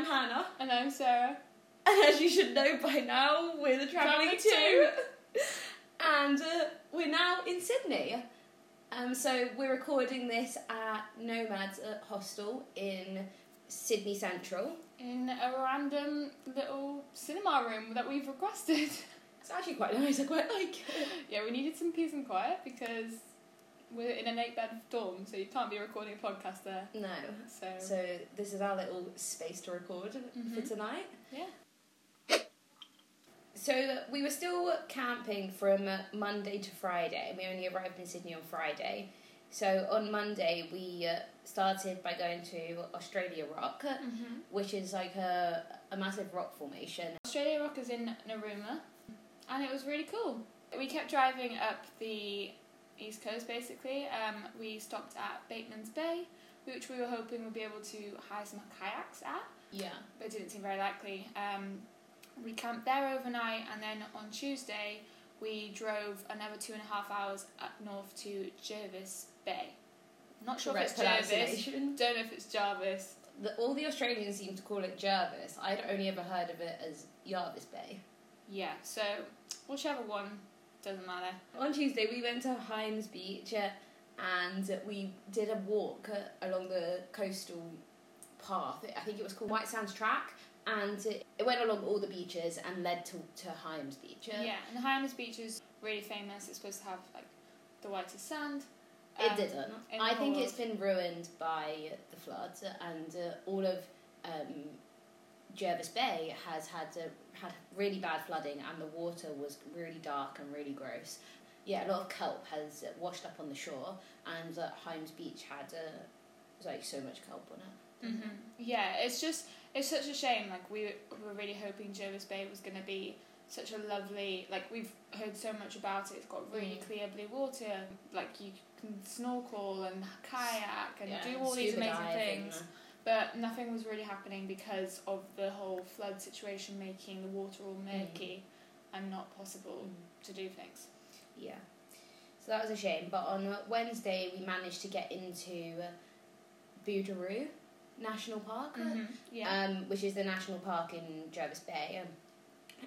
I'm Hannah, And I'm Sarah. and as you should know by now, we're the Travelling Two. and uh, we're now in Sydney. Um, so we're recording this at Nomads uh, Hostel in Sydney Central. In a random little cinema room that we've requested. It's actually quite nice, I quite like it. yeah, we needed some peace and quiet because we're in an eight bed dorm, so you can't be recording a podcast there. No. So, So this is our little space to record for Mhm. tonight. yeah. So we were still camping from Monday to Friday. We only arrived in Sydney on Friday. So on Monday we uh, started by going to Australia Rock, Mm-hmm. which is like a, a massive rock formation. Australia Rock is in Narooma, and it was really cool. We kept driving up the east coast basically. Um, we stopped at Bateman's Bay, which we were hoping we'd be able to hire some kayaks at. Yeah. but it didn't seem very likely. Um, we camped there overnight, and then on Tuesday we drove another two and a half hours up north to Jervis Bay. Not sure Correct if it's Jervis. Don't know if it's Jarvis. The, all the Australians seem to call it Jervis. I'd only ever heard of it as Jarvis Bay. Yeah, so whichever one doesn't matter. On Tuesday, we went to Hyams Beach uh, and we did a walk uh, along the coastal path. I think it was called White Sands Track, and it, it went along all the beaches and led to, to Hyams Beach. Uh, Yeah, and Hyams Beach is really famous. It's supposed to have like the whitest sand. It Um, didn't. in I think it's been ruined by the floods, and uh, all of um, Jervis Bay has had uh, had really bad flooding, and the water was really dark and really gross. Yeah, a lot of kelp has washed up on the shore, and uh, Hyams Beach had uh, like so much kelp on it. hmm Yeah, it's just it's such a shame. Like we were really hoping Jervis Bay was going to be such a lovely. Like we've heard so much about it. It's got really Mm. clear blue water. Like you can snorkel and kayak and Yeah, do all these amazing things. But nothing was really happening because of the whole flood situation, making the water all murky and not possible Mm. to do things. Yeah. So that was a shame. But on Wednesday, we managed to get into Booderee National Park. Yeah. um, which is the national park in Jervis Bay. Um,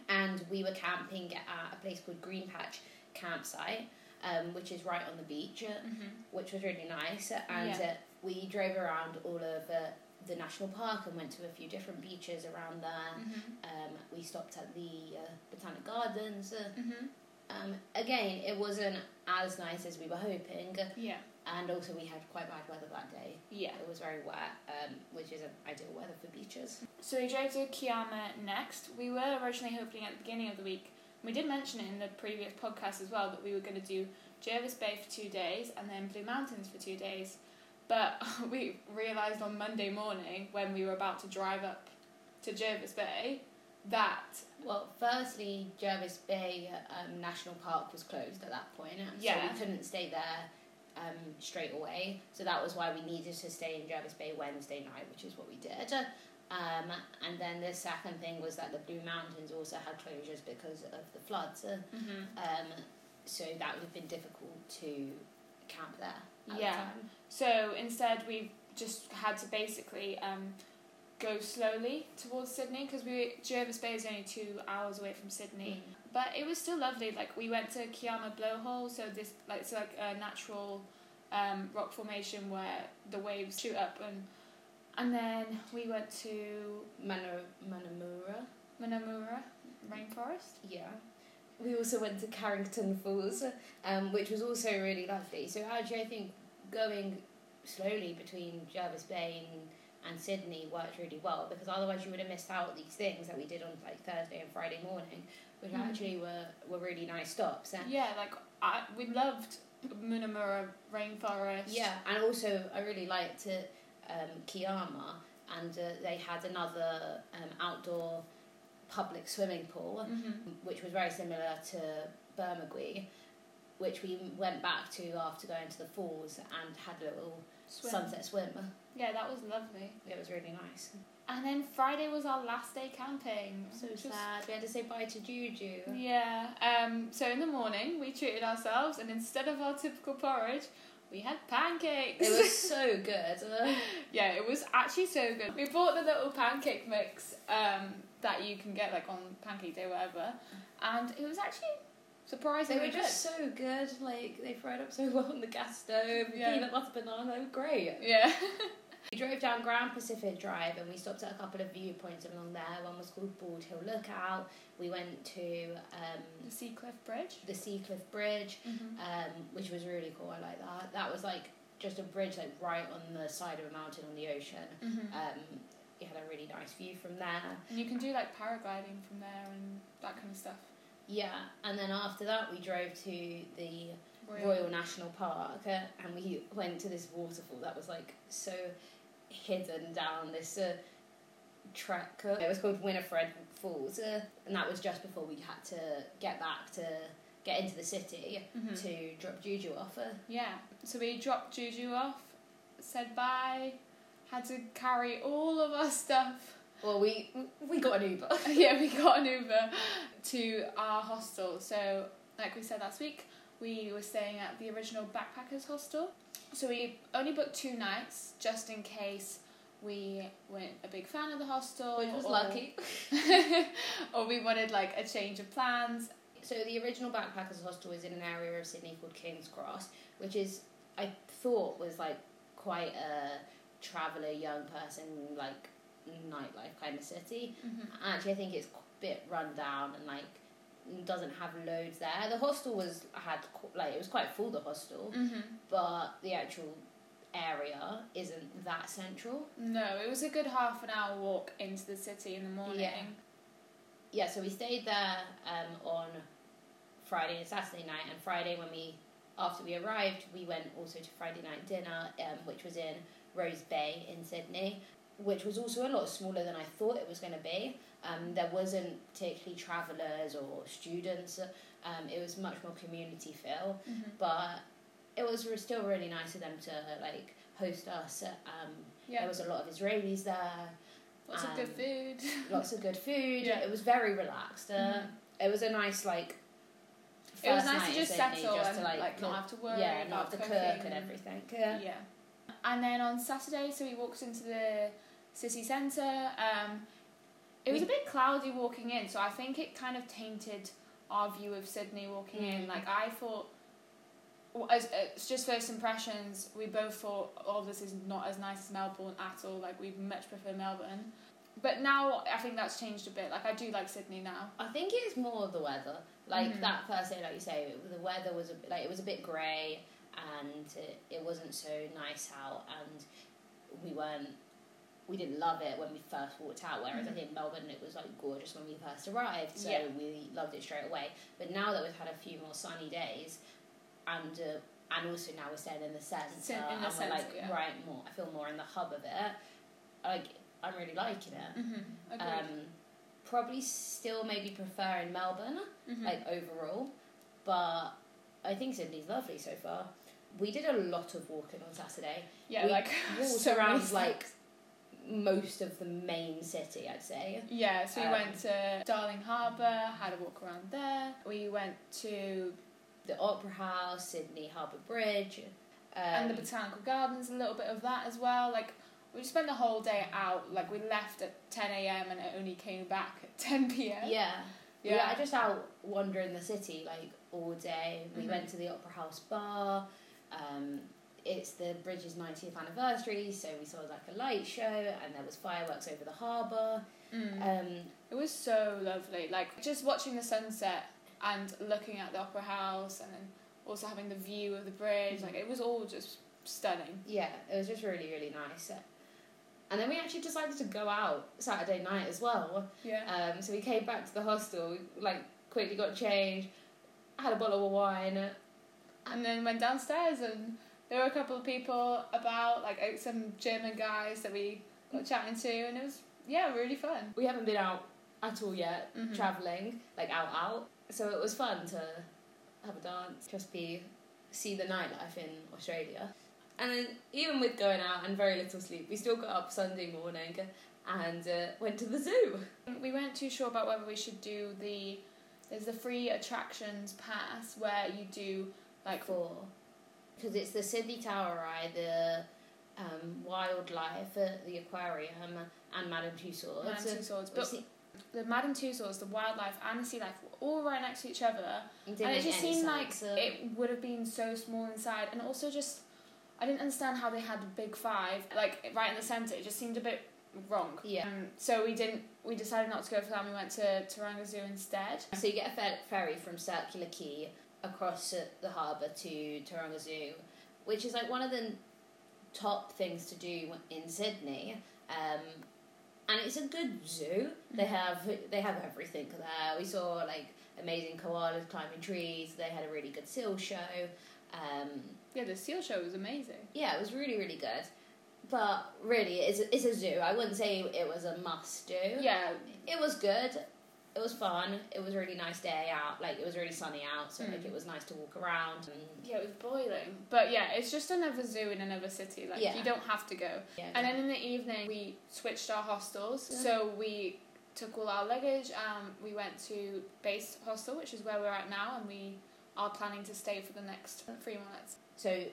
and we were camping at a place called Green Patch Campsite, um, which is right on the beach, uh, hmm which was really nice. And Yeah. uh, we drove around all of uh, the national park and went to a few different beaches around there. hmm Um, we stopped at the uh, Botanic Gardens. Uh, hmm um, again, it wasn't as nice as we were hoping, Yeah. and also we had quite bad weather that day. Yeah. It was very wet, um, which isn't ideal weather for beaches. So we drove to Kiama next. We were originally hoping at the beginning of the week, we did mention it in the previous podcast as well, that we were going to do Jervis Bay for two days and then Blue Mountains for two days. But we realised on Monday morning when we were about to drive up to Jervis Bay that Well, firstly, Jervis Bay um, National Park was closed at that point, so Yeah. we couldn't stay there um, straight away. So that was why we needed to stay in Jervis Bay Wednesday night, which is what we did. Um, and then the second thing was that the Blue Mountains also had closures because of the floods. Uh, Um, so that would have been difficult to camp there. Yeah. The. So instead, we just had to basically um, go slowly towards Sydney because we Jervis Bay is only two hours away from Sydney. But it was still lovely. Like we went to Kiama Blowhole, so this like it's like a natural um, rock formation where the waves shoot up and and then we went to Mana- Minnamurra. Minnamurra rainforest. Yeah. We also went to Carrington Falls, um, which was also really lovely. So actually, I think going slowly between Jervis Bay and, and Sydney worked really well because otherwise you would have missed out these things that we did on like Thursday and Friday morning, which Mhm. actually were, were really nice stops. And Yeah, like I we loved Minnamurra rainforest. yeah, and also I really liked uh, um, Kiama, and uh, they had another um, outdoor public swimming pool. hmm which was very similar to Bermagui, which we went back to after going to the falls and had a little Swim. sunset swim. Yeah, that was lovely. It was really nice. And then Friday was our last day camping. So which was- sad. We had to say bye to Juju. Yeah. Um, so in the morning, we treated ourselves, and instead of our typical porridge, we had pancakes. It was so good. Yeah, it was actually so good. We bought the little pancake mix um, that you can get like on Pancake Day, whatever, and it was actually they surprisingly were just so good. Like they fried up so well on the gas stove. Yeah. Peanut butter banana. They were great. Yeah. We drove down Grand Pacific Drive and we stopped at a couple of viewpoints along there. One was called Bald Hill Lookout. We went to um, the Seacliff Bridge. the Seacliff Bridge, Mm-hmm. um, which was really cool. I like that. That was like just a bridge like right on the side of a mountain on the ocean. Mm-hmm. Um, you had a really nice view from there. and you can do like paragliding from there and that kind of stuff. Yeah, and then after that we drove to the Royal, National Park uh, and we went to this waterfall that was like so hidden down this uh, track. It was called Winifred Falls, uh, and that was just before we had to get back to get into the city Mhm. to drop Juju off. Uh, Yeah. So we dropped Juju off, said bye, had to carry all of our stuff. well, we we got an Uber. yeah, we got an Uber to our hostel. So, like we said last week, we were staying at the original backpackers hostel. So we only booked two nights just in case we weren't a big fan of the hostel. Which was or- lucky. or we wanted like a change of plans. So the original backpackers hostel was in an area of Sydney called King's Cross, which is I thought was like quite a traveller, young person, like nightlife kind of city. Mm-hmm. Actually, I think it's a bit run down and like doesn't have loads there. The hostel was had like it was quite full. The hostel, Mm-hmm. but the actual area isn't that central. No, it was a good half an hour walk into the city in the morning. Yeah. Yeah, so we stayed there um, on Friday and Saturday night, and Friday when we after we arrived, we went also to Friday night dinner, um, which was in Rose Bay in Sydney, which was also a lot smaller than I thought it was going to be. Um, there wasn't particularly travellers or students. Um, it was much more community feel, Mm-hmm. but it was still really nice of them to like host us. Um, Yeah. There was a lot of Israelis there Lots of good um, food. lots of good food. Yeah. It was very relaxed. Uh, Mhm. It was a nice like. It was nice to just settle just and to, like, like, not have to worry yeah, not have to cook and everything. Yeah. Yeah. And then on Saturday, so we walked into the city centre. Um, it was a bit cloudy walking in, so I think it kind of tainted our view of Sydney walking in. Mm. Like I thought, well, as it's just first impressions, we both thought, oh, this is not as nice as Melbourne at all. Like we much prefer Melbourne. But now I think that's changed a bit. Like I do like Sydney now. I think it's more the weather. Like Mhm. that first day, like you say, the weather was a, bit- like it was a bit grey and it, it wasn't so nice out, and we weren't. We didn't love it when we first walked out. Whereas I Mhm. think Melbourne, it was like gorgeous when we first arrived, so Yeah. we loved it straight away. But now that we've had a few more sunny days, and uh, and also now we're staying in the centre, Cen- in the and we're like yeah. right more. I feel more in the hub of it. Like I'm really liking it. Mm-hmm. Um, probably still maybe preferring Melbourne, Mhm. like overall, but I think Sydney's lovely so far. We did a lot of walking on Saturday. yeah, we like walked so around like most of the main city, I'd say. Yeah, so we Um, went to Darling Harbour, had a walk around there. We went to The Opera House, Sydney Harbour Bridge, um, and the Botanical Gardens, a little bit of that as well. Like we spent the whole day out. Like we left at ten a.m. and it only came back at ten p.m. yeah. yeah. We were just out wandering the city like all day. We Mhm. went to the Opera House bar. Um, it's the bridge's 90th anniversary, so we saw like a light show, and there was fireworks over the harbour. Mm. Um, it was so lovely. Like just watching the sunset and looking at the Opera House, and then also having the view of the bridge. Mhm. Like it was all just stunning. yeah, it was just really really nice. And then we actually decided to go out Saturday night as well. Yeah. Um, so we came back to the hostel, like quickly got changed, had a bottle of wine. and then went downstairs and there were a couple of people about like some german guys that we got chatting to and it was yeah really fun We haven't been out at all yet, Mhm. traveling like out out. So it was fun to have a dance, just be see the nightlife in Australia. And then even with going out and very little sleep, we still got up Sunday morning and uh, went to the zoo. we weren't too sure about whether we should do the there's the free attractions pass where you do like For because it's the Sydney Tower Eye, the um, wildlife, uh, the aquarium, and Madame Tussauds. Madame Tussauds. But se- the Madame Tussauds, the wildlife, and the sea life were all right next to each other. and it just seemed like sense, uh, it would have been so small inside. And also, just, I didn't understand how they had the big five, like right in the centre. It just seemed a bit wrong. Yeah. Um, so we didn't, we decided not to go for that and we went to Taronga Zoo instead. So you get a fer- ferry from Circular Quay across the harbour to Taronga Zoo, which is like one of the top things to do in Sydney. Um, and it's a good zoo. They have they have everything there. We saw like amazing koalas climbing trees. They had a really good seal show. Um, Yeah, the seal show was amazing. yeah, it was really really good. But really, it's a, it's a zoo. I wouldn't say it was a must do. Yeah, It was good. It was fun. It was a really nice day out. Like it was really sunny out, so like Mm. it was nice to walk around. And yeah, it was boiling. But yeah, it's just another zoo in another city. Like Yeah. you don't have to go. yeah, And then in the evening, we switched our hostels. Yeah. So we took all our luggage. Um, we went to Base Hostel, which is where we're at now, and we are planning to stay for the next three months. so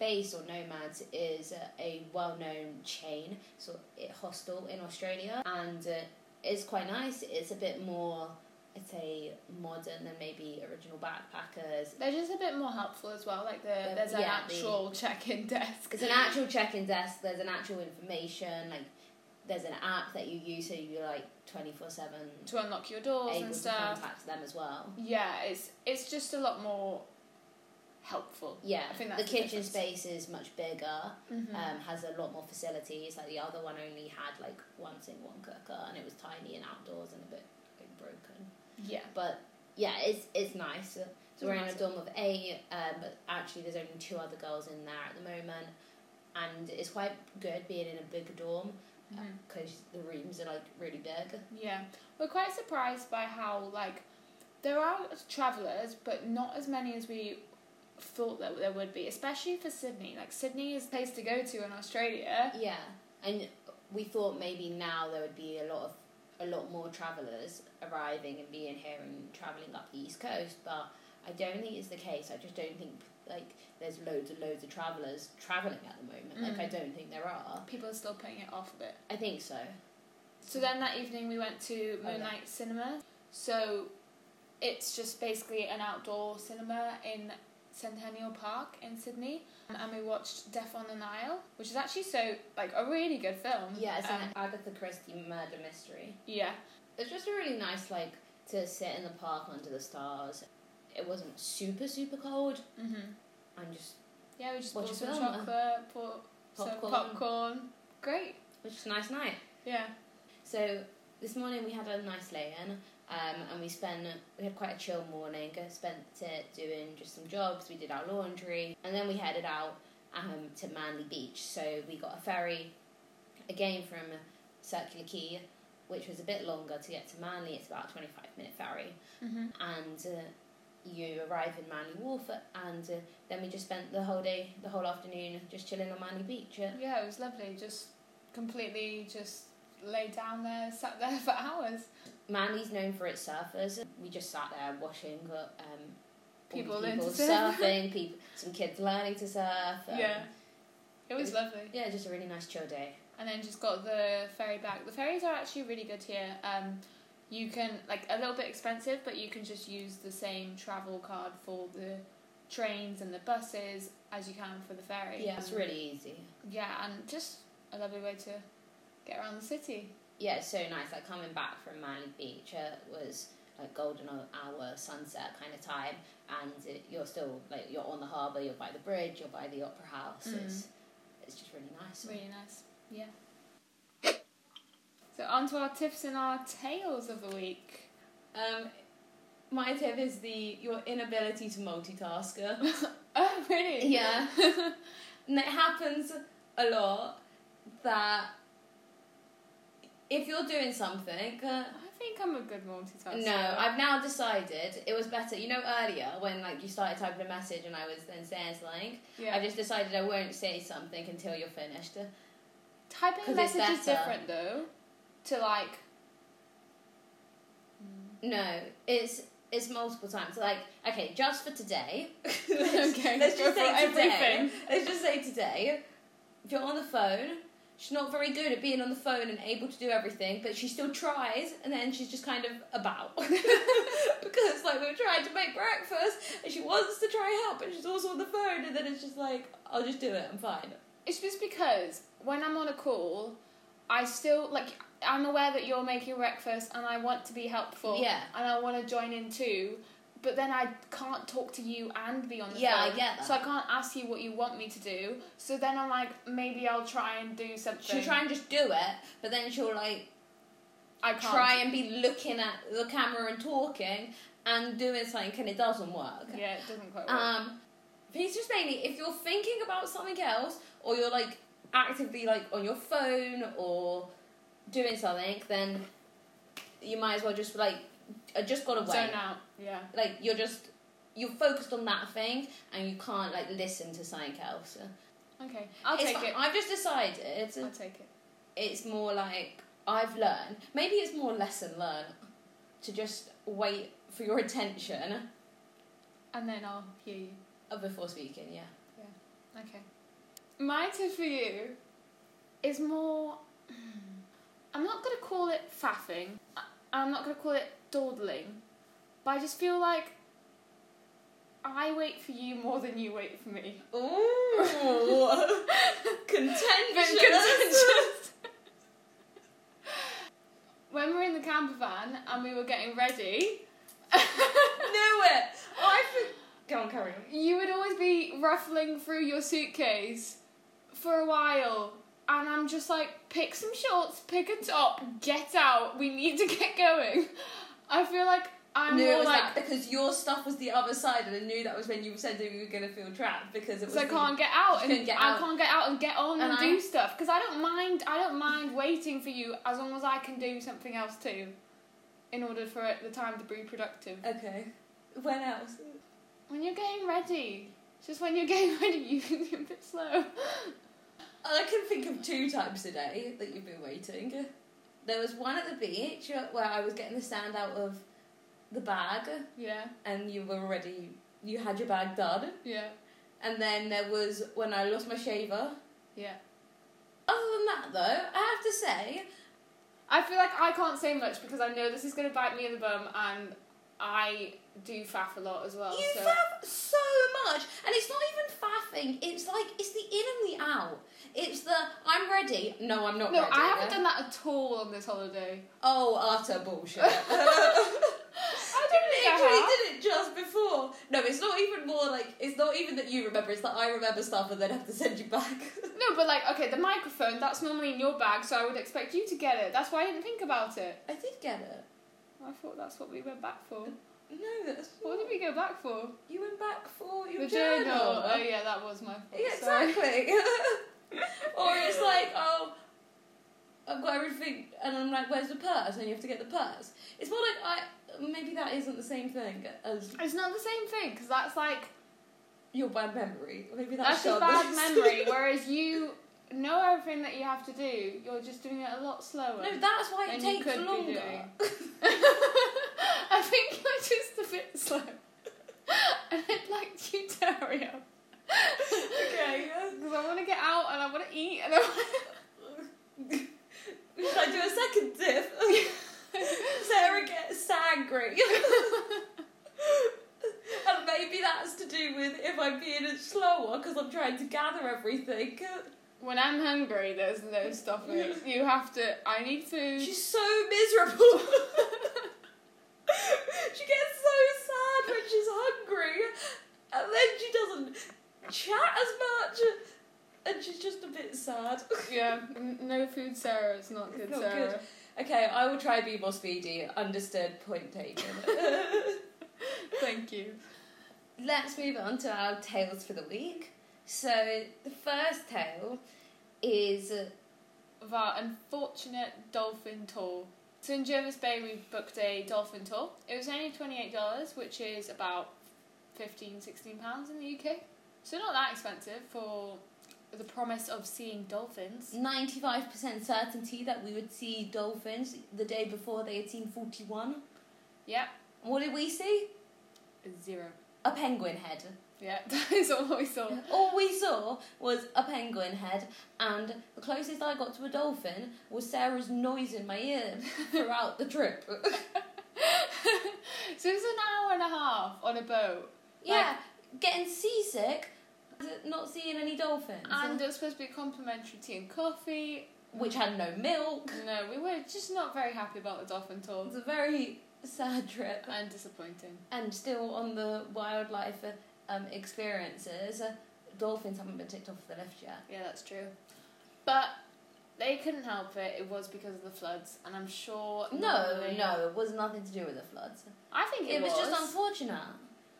Base or Nomads is a, a well-known chain, so it hostel in Australia, and uh, it's quite nice. It's a bit more, I'd say, modern than maybe original backpackers. They're just a bit more helpful as well. Like the, The- there's an yeah, the- actual check-in desk. It's an actual check-in desk. There's an actual information. Like there's an app that you use, so you're like twenty-four-seven to unlock your doors able and to stuff. contact them as well. Yeah, it's it's just a lot more helpful. Yeah, I think the kitchen space is much bigger. Mm-hmm. Um, has a lot more facilities. Like the other one only had like one sink, one cooker, and it was tiny and outdoors and a bit like, broken. yeah. But yeah, it's it's nice. So It's we're in a dorm of eight, um, but actually there's only two other girls in there at the moment, and it's quite good being in a bigger dorm because the rooms are like really big. Yeah, we're quite surprised by how like there are travellers, but not as many as we thought that there would be, especially for Sydney. Like Sydney is a place to go to in Australia. Yeah, and we thought maybe now there would be a lot of a lot more travellers arriving and being here and travelling up the east coast, but I don't think it's the case. I just don't think like there's loads and loads of travellers travelling at the moment. Like I Mm. don't think there are. People are still putting it off a bit. I think so. So then that evening we went to Oh, yeah. Moonlight Cinema. So it's just basically an outdoor cinema in Centennial Park in Sydney. And we watched Death on the Nile, which is actually so like a really good film. Yeah, it's Um, an Agatha Christie murder mystery. yeah. It's just a really nice like to sit in the park under the stars. It wasn't super super cold. Mhm. and just Yeah, we just bought some film. chocolate, bought some Popcorn. popcorn. Great. it was just a nice night. Yeah. So this morning we had a nice lay-in, um, and we spent we had quite a chill morning. I spent it doing just some jobs. We did our laundry, and then we headed out um, to Manly Beach. So we got a ferry again from Circular Quay, which was a bit longer to get to Manly. It's about a twenty-five minute ferry, Mm-hmm. and uh, you arrive in Manly Wharf, and uh, then we just spent the whole day, the whole afternoon, just chilling on Manly Beach. Uh, Yeah, it was lovely. Just completely just laid down there, sat there for hours. Manly's known for its surfers. We just sat there watching um, People people surfing, people, some kids learning to surf. um, yeah. It was it- lovely. yeah, just a really nice chill day. And then just got the ferry back. The ferries are actually really good here. Um, you can like a little bit expensive, but you can just use the same travel card for the trains and the buses as you can for the ferry. Yeah, it's Um, really easy. yeah, and just a lovely way to get around the city. Yeah, it's so nice. Like coming back from Manly Beach uh, was like golden hour sunset kind of time, and it, you're still like you're on the harbour, you're by the bridge, you're by the opera house. Mm. It's it's just really nice. Really nice. Yeah. So on to our tips and our tales of the week. Um, my tip is the your inability to multitask. Oh really? Yeah. and it happens a lot that if you're doing something, uh, I think I'm a good multitasker. no, I've now decided it was better. You know, earlier when like you started typing a message and I was then saying something, yeah. I've just decided I won't say something until you're finished. Typing a message is different though. To like. No, it's It's multiple times. Like, okay, just for today. okay, Let's just say today. everything. Let's just say today. If you're on the phone, she's not very good at being on the phone and able to do everything, but she still tries, and then she's just kind of about because like we're trying to make breakfast, and she wants to try help, but she's also on the phone, and then it's just like I'll just do it. I'm fine. It's just because when I'm on a call, I still like I'm aware that you're making breakfast and I want to be helpful. Yeah. And I want to join in too. But then I can't talk to you and be on the Yeah, I phone. get that. So I can't ask you what you want me to do. So then I'm like, maybe I'll try and do something. She'll try and just do it, but then she'll like I can't. try and be looking at the camera and talking and doing something, and it doesn't work. Yeah, it doesn't quite work. Um, it's just mainly if you're thinking about something else or you're like actively like on your phone or doing something, then you might as well just like I just got away. Zone out. Yeah. Like you're just you're focused on that thing and you can't like listen to something else. Okay. I'll It's take it. I've just decided I'll take it. it's more like I've learned. Maybe it's more lesson learned to just wait for your attention And then I'll hear you. uh, before speaking. Yeah. Yeah. Okay. My tip for you is more. I'm not going to call it faffing. I'm not going to call it dawdling. But I just feel like I wait for you more than you wait for me. Ooh, contentious. Contentious. when we were in the camper van and we were getting ready, Knew it. Oh, I think. Go on, carry on. you would always be ruffling through your suitcase for a while. And I'm just like, pick some shorts, pick a top, get out. We need to get going. I feel like I'm knew more it was like, that because your stuff was the other side, and I knew that was when you said that you were gonna feel trapped because it was. so I can't get out and get I can't get out and get on and, And I- do stuff because I don't mind. I don't mind waiting for you as long as I can do something else too, in order for it, the time to be productive. Okay. When else? When you're getting ready, it's just when you're getting ready, you can be a bit slow. I can think of two times a day that you've been waiting. There was one at the beach where I was getting the sand out of the bag, Yeah, and you were already you had your bag done. yeah, And then there was when I lost my shaver. yeah. Other than that, though, I have to say, I feel like I can't say much because I know this is going to bite me in the bum, and I do faff a lot as well. you so faff so much, and it's not even faffing. It's like it's the in and the out. It's the I'm ready. No, I'm not no, ready. I haven't done that at all on this holiday. Oh, utter bullshit. I don't literally did it just before. No, it's not even more like it's not even that you remember. It's that I remember stuff and then have to send you back. No, but like, okay, the microphone, that's normally in your bag, so I would expect you to get it. That's why I didn't think about it. I did get it. I thought that's what we went back for. No, that's What did we go back for? You went back for your the journal. journal. Oh, yeah, that was my fault. Yeah, exactly. or it's like, oh, I've got everything, and I'm like, where's the purse? And you have to get the purse. It's more like I maybe that isn't the same thing as It's not the same thing, because that's like, your bad memory. Maybe that's, that's your bad list. memory, whereas you know everything that you have to do, you're just doing it a lot slower. no, that's why it takes longer. I think you're just a bit slow. and I'd like you to hurry up. Okay. Because I want to get out and I want to eat and I want Should I do a second tip? Sarah gets angry. and maybe that's to do with if I'm being a slower because I'm trying to gather everything. When I'm hungry, there's no stopping. You have to. I need food. She's so miserable. she gets so sad when she's hungry, and then she doesn't chat as much, and she's just a bit sad. yeah, no food, Sarah. It's not good, not Sarah. good. Okay, I will try be more speedy. Understood. Point taken. Thank you. Let's move on to our tales for the week. So the first tale is Of our unfortunate dolphin tour. So in Jervis Bay, we booked a dolphin tour. It was only $28, which is about 15 16 pounds in the UK. So not that expensive for the promise of seeing dolphins. ninety-five percent certainty that we would see dolphins the day before they had seen forty-one. Yep. And what did we see? Zero. A penguin head. Yeah, that is all we saw. All we saw was a penguin head, and the closest I got to a dolphin was Sarah's noise in my ear throughout the trip. so it was an hour and a half on a boat. yeah, getting seasick, not seeing any dolphins, And it was supposed to be a complimentary tea and coffee. which had no milk. No, we were just not very happy about the dolphin tour. It was a very sad trip. And disappointing. And still on the wildlife um, experiences, dolphins haven't been ticked off the list yet. Yeah, that's true. But they couldn't help it. It was because of the floods, and I'm sure. No, no, it was nothing to do with the floods. I think it, It was just unfortunate.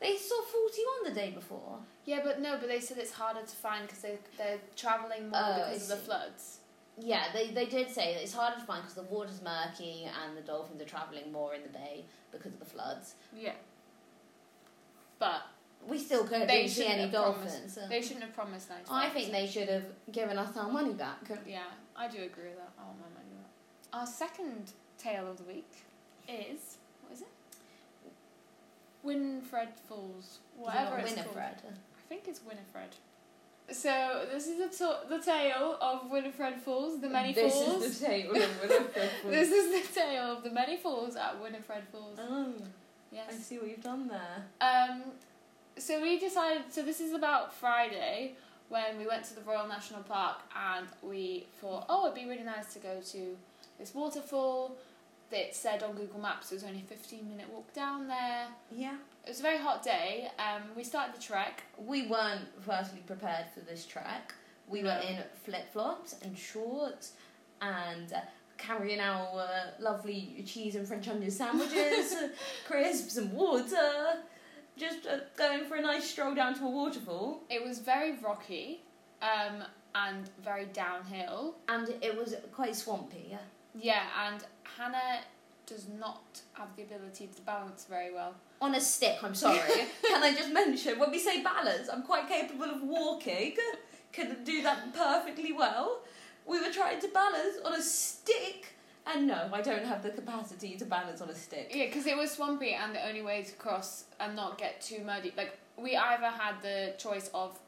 They saw 41 the day before. Yeah, but no, but they said it's harder to find because they they're traveling more Oh, I because of the see. floods. Yeah, they, they did say that it's harder to find because the water's murky and the dolphins are travelling more in the bay because of the floods. Yeah. But We still couldn't They see shouldn't any have promised- dolphins. they shouldn't have promised ninety. I think they should have given us our money back. Yeah, I do agree with that. I want my money back. Our second tale of the week is what is it? Winfred Falls, whatever it's it called. Winifred? I think it's Winifred. So this is the to- the tale of Winifred Falls, the many this falls. is the tale of Winifred Falls. This is the tale of the many falls at Winifred Falls. Oh, yes. I see what you've done there. Um, so we decided. So this is about Friday when we went to the Royal National Park and we thought, oh, it'd be really nice to go to this waterfall. It said on Google Maps it was only a fifteen minute walk down there. Yeah. It was a very hot day. Um, we started the trek. We weren't firstly prepared for this trek. We were in flip flops and shorts and uh, carrying our lovely cheese and French onion sandwiches, crisps and water. Just uh, going for a nice stroll down to a waterfall. It was very rocky um, and very downhill. And it was quite swampy. Yeah, and Hannah does not have the ability to balance very well. On a stick, I'm sorry. Can I just mention, when we say balance, I'm quite capable of walking. Can do that perfectly well. We were trying to balance on a stick, and no, I don't have the capacity to balance on a stick. Yeah, because it was swampy, and the only way to cross and not get too muddy, like we either had the choice of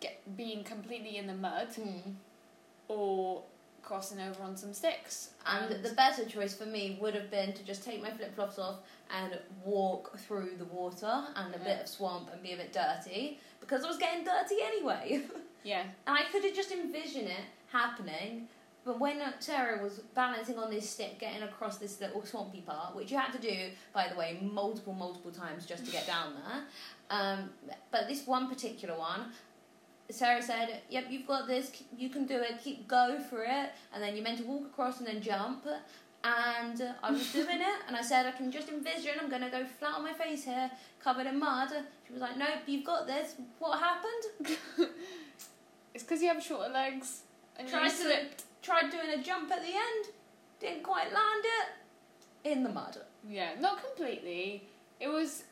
get being completely in the mud Hmm. or crossing over on some sticks. And the better choice for me would have been to just take my flip flops off and walk through the water and a Yeah. bit of swamp and be a bit dirty because I was getting dirty anyway. yeah, And I could have just envisioned it happening. But when Sarah was balancing on this stick, getting across this little swampy part, which you had to do, by the way, multiple, multiple times just to get down there. Um, but this one particular one, Sarah said, "Yep, you've got this. You can do it. Keep go for it." And then you're meant to walk across and then jump. And I was doing it, and I said, "I can just envision. I'm going to go flat on my face here, covered in mud." She was like, "Nope, you've got this." What happened? it's because you have shorter legs and you Tried to- Tried doing a jump at the end, didn't quite land it. In the mud. Yeah, not completely. It was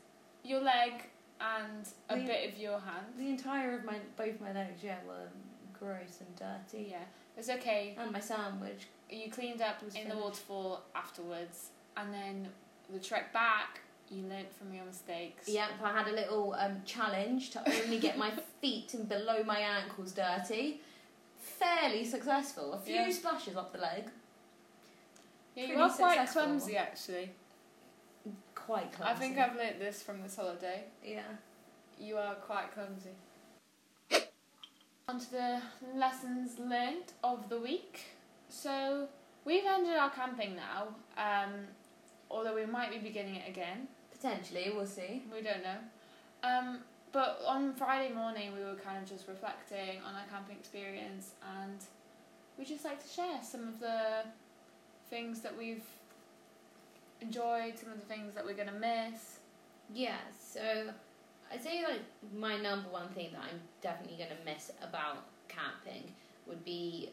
your leg and a The- bit of your hand. The entire of my both my legs, yeah, were gross and dirty. Yeah, it's okay. And my sandwich. You cleaned up Was in the waterfall afterwards, and then the trek back. You learnt from your mistakes. Yep, I had a little um, challenge to only get my feet and below my ankles dirty. Fairly successful. A few Yeah. splashes up the leg. Yeah, you are quite clumsy actually. Quite clumsy. I think I've learnt this from this holiday. Yeah. You are quite clumsy. On to the lessons learnt of the week. So we've ended our camping now, um, although we might be beginning it again. Potentially, we'll see. We don't know. Um, but on Friday morning, we were kind of just reflecting on our camping experience, and we just like to share some of the things that we've enjoyed, some of the things that we're gonna miss. Yeah, so I'd say like my number one thing that I'm definitely going to miss about camping would be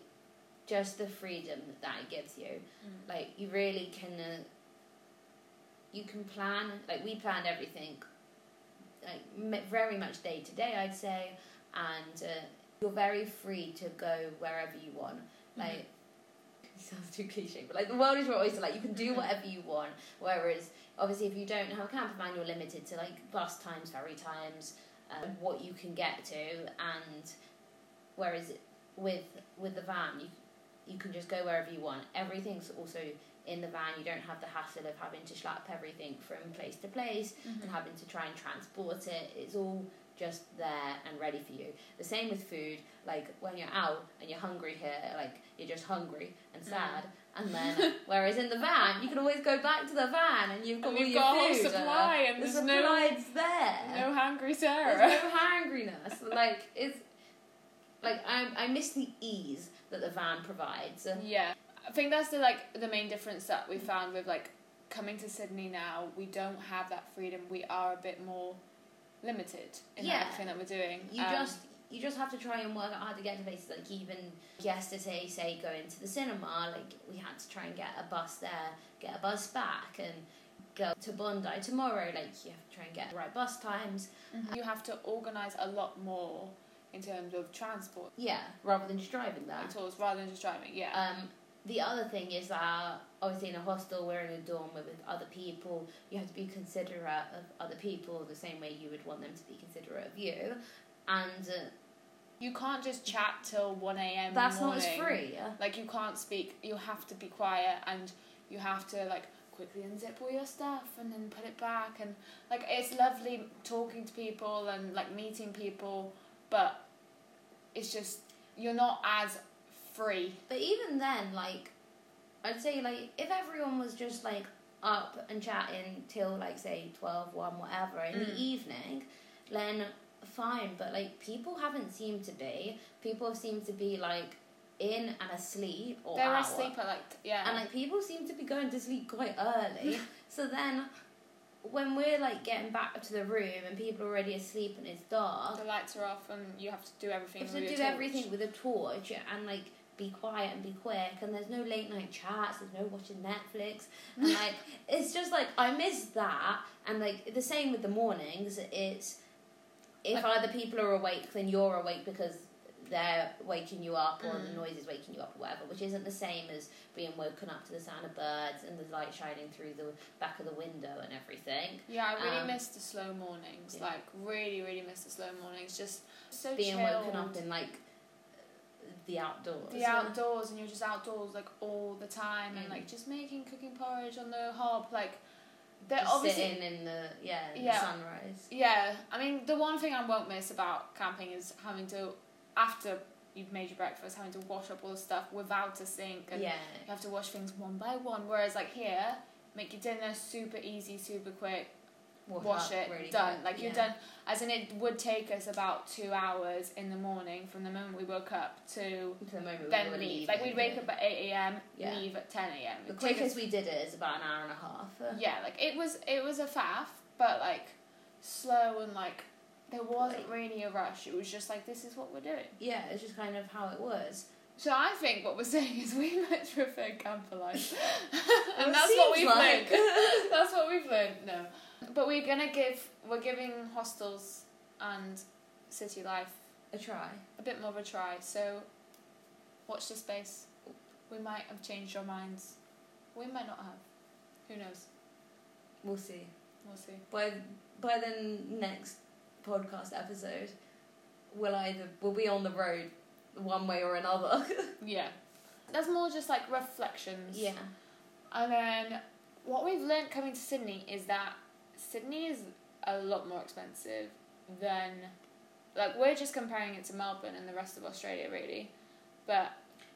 just the freedom that it gives you. Like you really can, uh, you can plan. Like we planned everything, like very much day to day, I'd say, and uh, you're very free to go wherever you want. Like it sounds too cliche, but like the world is your oyster. Like you can do Mhm. whatever you want. Whereas obviously, if you don't have a camper van, you're limited to like bus times, ferry times, um, what you can get to, and whereas with with the van, you you can just go wherever you want. Everything's also in the van. You don't have the hassle of having to schlep everything from place to place and Mhm. having to try and transport it. It's all just there and ready for you. The same with food. Like when you're out and you're hungry here, like you're just hungry and Mm. sad. And then, whereas in the van, you can always go back to the van and you've got And all we've your got food. supply and the there's no- supply's there. No hungry Sarah. There's no hungriness. like it's like I I miss the ease that the van provides. Yeah, I think that's the like the main difference that we found with like coming to Sydney now. We don't have that freedom. We are a bit more limited in Yeah. everything that we're doing. You Um, just you just have to try and work out how to get to places. Like even yesterday, say going to the cinema, like we had to try and get a bus there, get a bus back, and go to Bondi tomorrow. Like you have to try and get the right bus times. you have to organise a lot more in terms of transport Yeah, rather than just driving there. and tours rather than just driving. Yeah. Um, the other thing is that obviously in a hostel we're in a dorm with, with other people. You have to be considerate of other people the same way you would want them to be considerate of you, and uh, you can't just chat till one a.m. that's in not as free. Like you can't speak. You have to be quiet and you have to like quickly unzip all your stuff and then put it back and like it's lovely talking to people and like meeting people, but it's just you're not as free. But even then, like, I'd say, like, if everyone was just, like, up and chatting till, like, say, 12, 1, whatever, in Mm. the evening, then fine. But, like, people haven't seemed to be. People seem to be, like, in and asleep or They're out. asleep at like yeah. And, like, people seem to be going to sleep quite early. so then, when we're, like, getting back to the room and people are already asleep and it's dark, the lights are off and you have to do everything. you have with to do torch. everything with a torch and like be quiet and be quick and there's no late night chats there's no watching netflix and like it's just like i miss that and like the same with the mornings it's if Like- other people are awake then you're awake because they're waking you up or Mm. the noise is waking you up or whatever which isn't the same as being woken up to the sound of birds and the light shining through the back of the window and everything Yeah, I really Um, miss the slow mornings. yeah. Like really, really miss the slow mornings. Just so being chilled. woken up in like the outdoors the outdoors and you're just outdoors like all the time and Mm. like just making cooking porridge on the hob like they're Just obviously sitting in the yeah, in Yeah. the sunrise. yeah i mean the one thing i won't miss about camping is having to after you've made your breakfast having to wash up all the stuff without a sink and Yeah, you have to wash things one by one whereas like here make your dinner super easy super quick wash, up it really done quick, like you're yeah. done as in it would take us about two hours in the morning from the moment we woke up to To the moment then were leave. leaving, Like we'd wake yeah. up at eight a.m. Yeah. leave at ten a.m. The quickest us- we did it is about an hour and a half. Uh, yeah, like it was it was a faff, but like slow and like there wasn't really a rush. It was just like this is what we're doing. Yeah, it's just kind of how it was. So I think what we're saying is we much prefer camper life, and that's what we've like. learned. that's what we've learned. No, but we're gonna give we're giving hostels and city life A try. a bit more of a try. So watch the space. We might have changed our minds. We might not have. Who knows? We'll see. We'll see. By by the next podcast episode, we'll either we'll be on the road one way or another. Yeah. That's more just like reflections. yeah. And then what we've learned coming to Sydney is that Sydney is a lot more expensive than like we're just comparing it to Melbourne and the rest of Australia really. But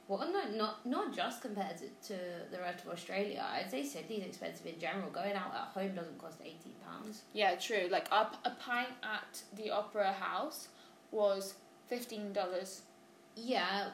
Well, no, not not just compared to, to the rest of Australia. I'd say Sydney's expensive in general. Going out at home doesn't cost eighteen pounds. yeah, true. Like a, a pint at the Opera House was fifteen dollars. Yeah,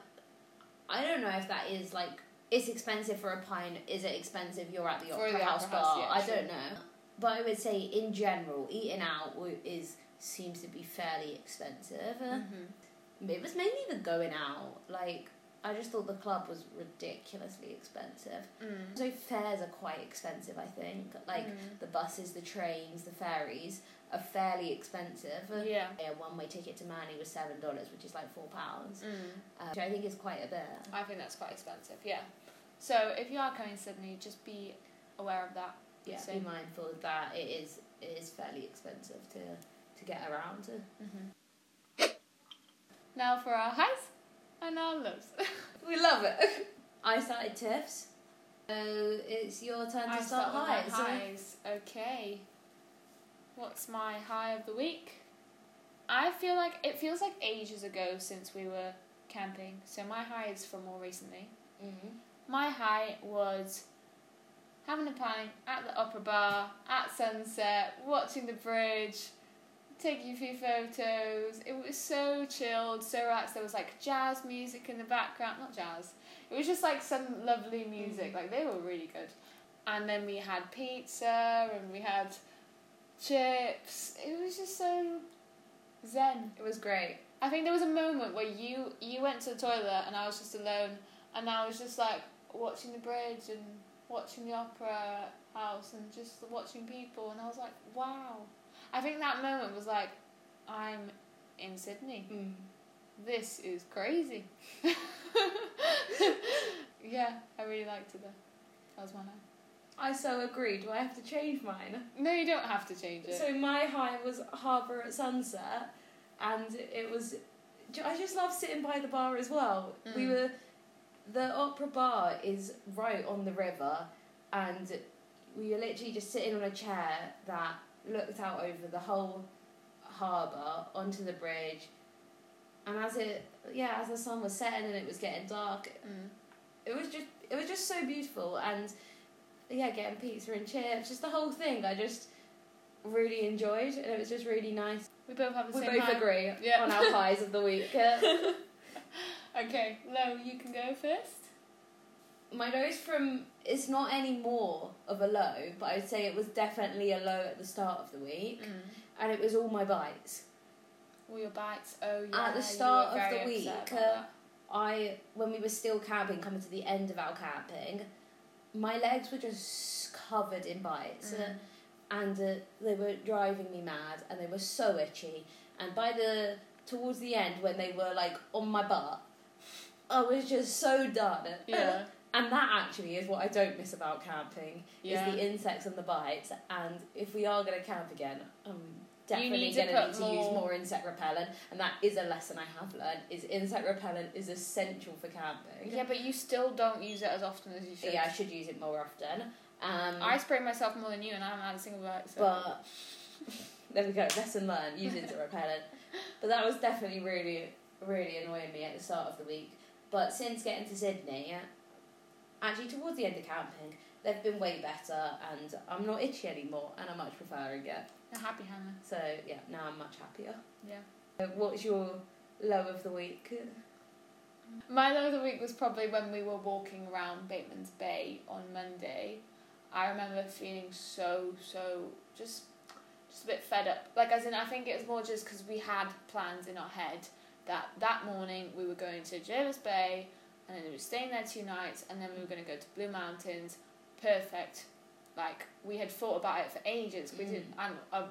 I don't know if that is like it's expensive for a pint. Is it expensive? You're at the Opera the House Opera bar. House, yeah, I don't know, but I would say in general, eating out is seems to be fairly expensive. Mm-hmm. It was mainly the going out. Like I just thought the club was ridiculously expensive. Mm. So fares are quite expensive. I think like Mm. the buses, the trains, the ferries are fairly expensive. Yeah. A one-way ticket to Manly was seven dollars, which is like four pounds Mm. uh, which I think is quite a bit. I think that's quite expensive, yeah. So if you are coming to Sydney, just be aware of that. Yeah, So- be mindful that it is it is fairly expensive to to get around. Mm-hmm. Now for our highs and our lows. We love it. I started tips, so it's your turn to I start, start highs. highs. Okay. What's my high of the week? I feel like it feels like ages ago since we were camping. So my high is from more recently. Mhm. My high was having a pint at the opera bar at sunset, watching the bridge, taking a few photos. It was so chilled, so relaxed. There was like jazz music in the background, not jazz. It was just like some lovely music. Mm. Like they were really good. And then we had pizza and we had chips. It was just so zen. It was great. I think there was a moment where you you went to the toilet and I was just alone, and I was just like watching the bridge and watching the opera house and just watching people, and I was like, wow. I think that moment was like, I'm in Sydney. Mm. This is crazy. yeah, I really liked it. Though. That was my high. I so agree. Do I have to change mine? No, you don't have to change it. So my high was harbour at sunset, and it was. I just love sitting by the bar as well. We Mm. were, the opera bar is right on the river, and we were literally just sitting on a chair that looked out over the whole harbour onto the bridge, and as it yeah as the sun was setting and it was getting dark, Mm. it was just it was just so beautiful and yeah getting pizza and chips just the whole thing i just really enjoyed and it was just really nice We both have the we same both high. agree Yeah. on our highs of the week Yeah. Okay, Lo, you can go first. my low's from it's not any more of a low but i'd say it was definitely a low at the start of the week Mm. and it was all my bites All your bites. Oh yeah. At the start of the week, uh. I when we were still camping, coming to the end of our camping, my legs were just covered in bites, Mm. uh, and uh, they were driving me mad, and they were so itchy. And by the towards the end, when they were like on my butt, I was just so done. Yeah. And that actually is what I don't miss about camping Yeah. is the insects and the bites. And if we are going to camp again, I'm definitely going to need to use more- more insect repellent. And that is a lesson I have learned: is insect repellent is essential for camping. Yeah, but you still don't use it as often as you should. Yeah, I should use it more often. Um, I spray myself more than you, and I haven't had a single bite. So. but there we go, lesson learned. Use insect repellent. But that was definitely really, really annoying me at the start of the week. But since getting to Sydney, actually towards the end of camping, they've been way better, and I'm not itchy anymore, and I'm much preferring it. a happy Hannah. So yeah, now I'm much happier. Yeah. Uh, What's your low of the week? My low of the week was probably when we were walking around Bateman's Bay on Monday. I remember feeling so so just just a bit fed up. Like as in, I think it was more just because we had plans in our head that that morning we were going to Jervis Bay, and then we were staying there two nights, and then we were going to go to Blue Mountains. Perfect. Like we had thought about it for ages. We Mm. didn't. And um,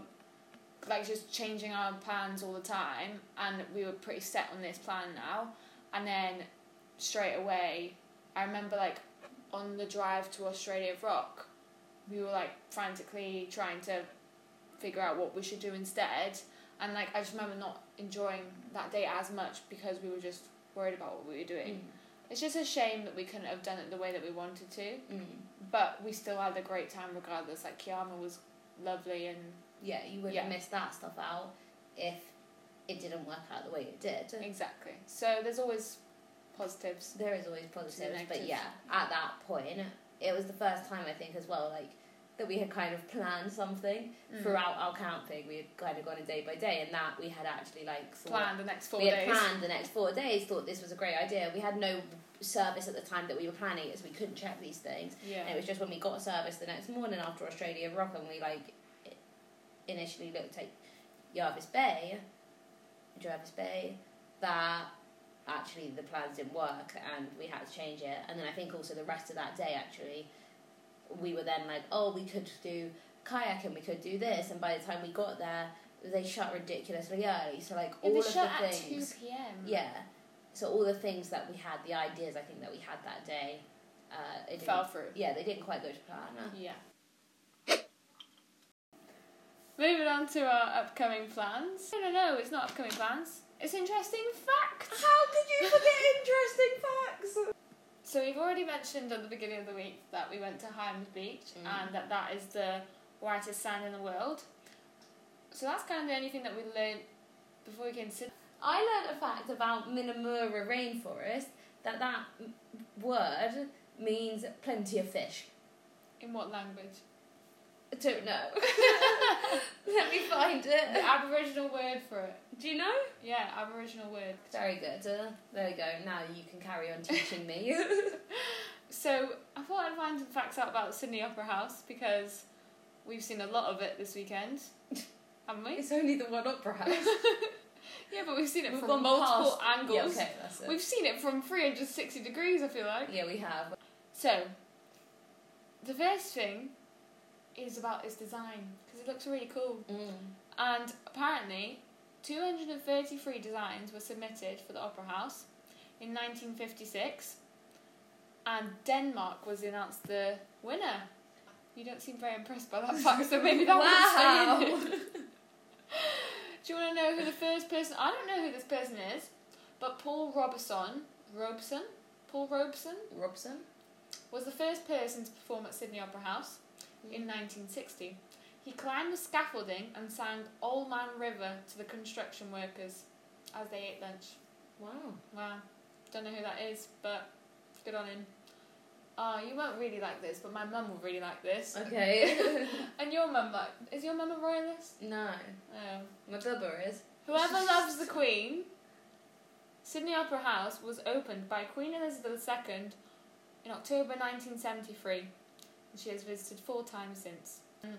like just changing our plans all the time, and we were pretty set on this plan now. And then straight away, I remember like on the drive to Australia Rock, we were like frantically trying to figure out what we should do instead. And like I just remember not enjoying that day as much because we were just worried about what we were doing. It's just a shame that we couldn't have done it the way that we wanted to, Mm. but we still had a great time regardless. Like Kiama was lovely and Yeah, you wouldn't Yeah. miss that stuff out if it didn't work out the way it did. exactly. So there's always positives. There is always positives, but yeah, at that point, it was the first time I think as well, like that we had kind of planned something Mm. throughout our camping. We had kind of gone a day by day, and that we had actually like thought, Plan the next four we had planned the next four days. Thought this was a great idea. We had no service at the time that we were planning it, so we couldn't check these things. Yeah. And it was just when we got service the next morning after Australia Rock, and we like initially looked at Jervis Bay, Jervis Bay, that actually the plans didn't work, and we had to change it. And then I think also the rest of that day actually, we were then like, oh, we could do kayaking, we could do this, and by the time we got there, they shut ridiculously early. So like Yeah, all they of shut the at things, two p.m. yeah. So all the things that we had, the ideas I think that we had that day, uh, it Fell through. yeah, they didn't quite go to plan. Yeah. Moving on to our upcoming plans. No, no, no, it's not upcoming plans. It's interesting facts. How could you forget interesting facts? So we've already mentioned at the beginning of the week that we went to Hyams Beach Mm. and that that is the whitest sand in the world. So that's kind of the only thing that we learned before we came to Sydney. I learned a fact about Minnamurra rainforest that that word means plenty of fish. In what language? I don't know. Let me find The it. Aboriginal word for it. Do you know? Yeah, Aboriginal word. Very good. Uh, there we go. Now you can carry on teaching me. So I thought I'd find some facts out about the Sydney Opera House because we've seen a lot of it this weekend, haven't we? it's only the one opera house. Yeah, but we've seen it We've from multiple past- angles. Yeah, okay, that's it. We've seen it from 360 degrees, I feel like. Yeah, we have. So, the first thing is about its design because it looks really cool. Mm. And apparently, 233 designs were submitted for the Opera House in 1956, and Denmark was announced the winner. You don't seem very impressed by that fact, so maybe that wow. Do you want to know who the first person? I don't know who this person is, but Paul Robeson, Robeson, Paul Robeson Robson. was the first person to perform at Sydney Opera House in 1960. He climbed the scaffolding and sang Old Man River to the construction workers as they ate lunch. Wow. Wow, don't know who that is, but good on him. Oh, you won't really like this, but my mum will really like this. Okay. And your mum like is your mum a royalist? no. Oh. My bubba is. Whoever loves the Queen. Sydney Opera House was opened by Queen Elizabeth II in October 1973, and she has visited four times since. Mm,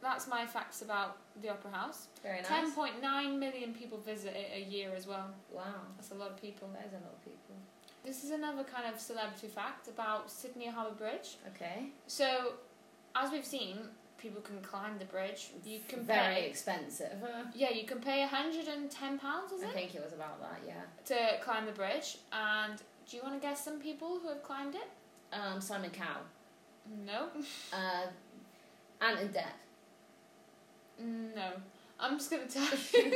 That's my facts about the Opera House. Very nice. 10.9 million people visit it a year as well. Wow. That's a lot of people. That is a lot of people. This is another kind of celebrity fact about Sydney Harbour Bridge. Okay. So, as we've seen, people can climb the bridge. You can Very pay. expensive. Yeah, you can pay 110 pounds, is I it? I think it was about that, yeah. to climb the bridge. And do you want to guess some people who have climbed it? Um, Simon Cowell. No. Uh, Ant and Dec. No. I'm just going to tell you.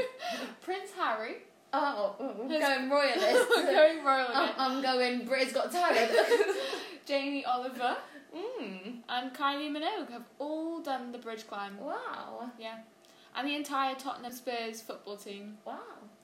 Prince Harry. Oh, I'm There's- going royalist. going royal I'm. I'm going Britain's Got Talent. Jamie Oliver mm. and Kylie Minogue have all done the bridge climb. Wow. Yeah. And the entire Tottenham Spurs football team. Wow.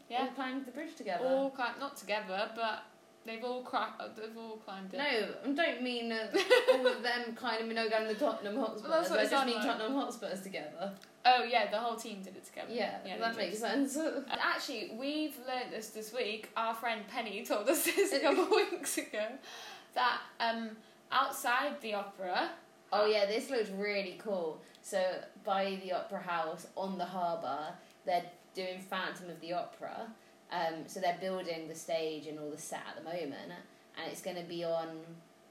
Yeah. All climbed the bridge together. All climbed, not together, but they've all, cra- they've all climbed it. No, I don't mean uh, all of them kind of Minogue and the Tottenham Hotspurs. Well, that's what I just mean like. Tottenham Hotspurs together. Oh, yeah, the whole team did it together. Yeah, Yeah, that makes sense. Actually, we've learnt this this week. Our friend Penny told us this a couple of weeks ago that um, outside the opera, Oh yeah, this looks really cool. So by the Opera House on the harbour, they're doing Phantom of the Opera. Um, so they're building the stage and all the set at the moment, and it's going to be on.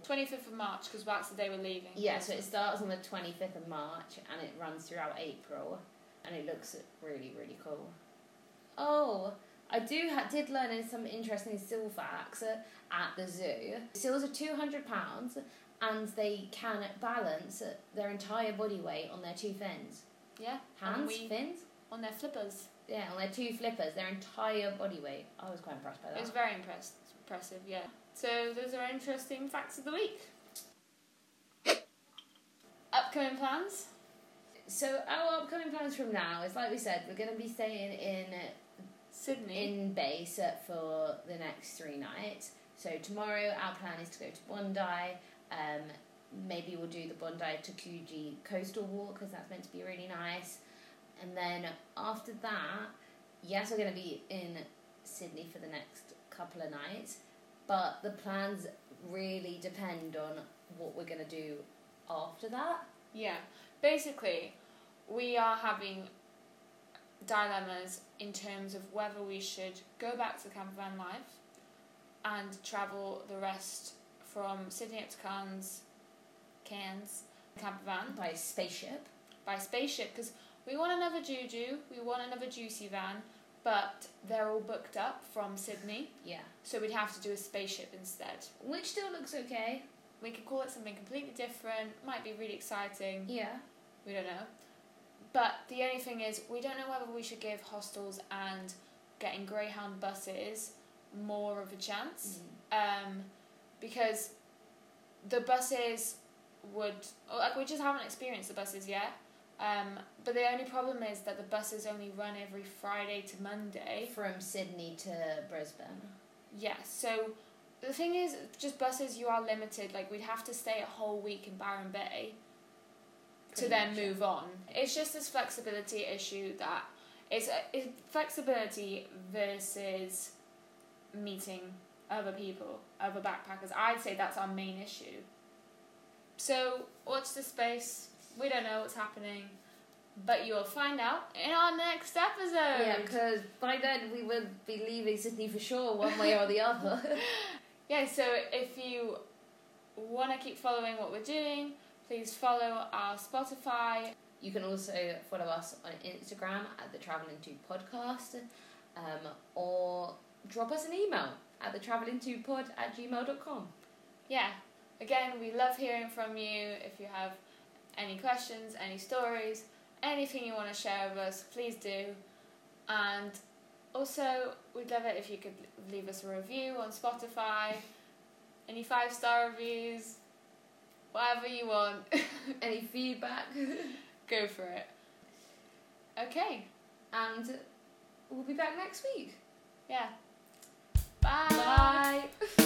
25th of March, because that's the day we're leaving. Yeah, so it starts on the twenty fifth of March and it runs throughout April, and it looks really really cool. Oh, I do ha- did learn in some interesting still facts at the zoo. Seals are two hundred pounds, and they can balance their entire body weight on their two fins. Yeah. Hands, we, fins? on their flippers. Yeah, on their two flippers, their entire body weight. I was quite impressed by that. It was very impressed, impressive, yeah. So those are our interesting facts of the week. Upcoming plans? So our upcoming plans from now is like we said, we're going to be staying in Sydney. in base for the next three nights. So tomorrow our plan is to go to Bondi. Um, maybe we'll do the Bondi to Coogee coastal walk because that's meant to be really nice. And then after that, yes, we're going to be in Sydney for the next couple of nights. But the plans really depend on what we're going to do after that. Yeah. Basically, we are having dilemmas in terms of whether we should go back to camper van life and travel the rest from Sydney up to Cairns, Cairns campervan By spaceship. by spaceship because we want another Juju, we want another Jucy van, but they're all booked up from Sydney, Yeah. so we'd have to do a spaceship instead. Which still looks okay. We could call it something completely different. Might be really exciting. Yeah. We don't know. But the only thing is, we don't know whether we should give hostels and getting Greyhound buses more of a chance. Um, because the buses would, like, we just haven't experienced the buses yet. Um, but the only problem is that the buses only run every Friday to Monday. From Sydney to Brisbane. Yeah, so the thing is, just buses, you are limited. Like, we'd have to stay a whole week in Byron Bay to then move on. It's just this flexibility issue that it's, it's flexibility versus meeting other people, other backpackers. I'd say that's our main issue. So, watch the space. We don't know what's happening, but you'll find out in our next episode. Yeah, because by then we will be leaving Sydney for sure, one way or the other. Yeah, so if you want to keep following what we're doing, please follow our Spotify. You can also follow us on Instagram at the Travelling to Podcast, um, or drop us an email at the travelling to pod at gmail.com. Yeah, again, we love hearing from you. If you have any questions, any stories, anything you want to share with us, please do. And also, we'd love it if you could leave us a review on Spotify, any five star reviews, whatever you want. Any feedback? Go for it. Okay, and we'll be back next week. yeah. Bye. Bye.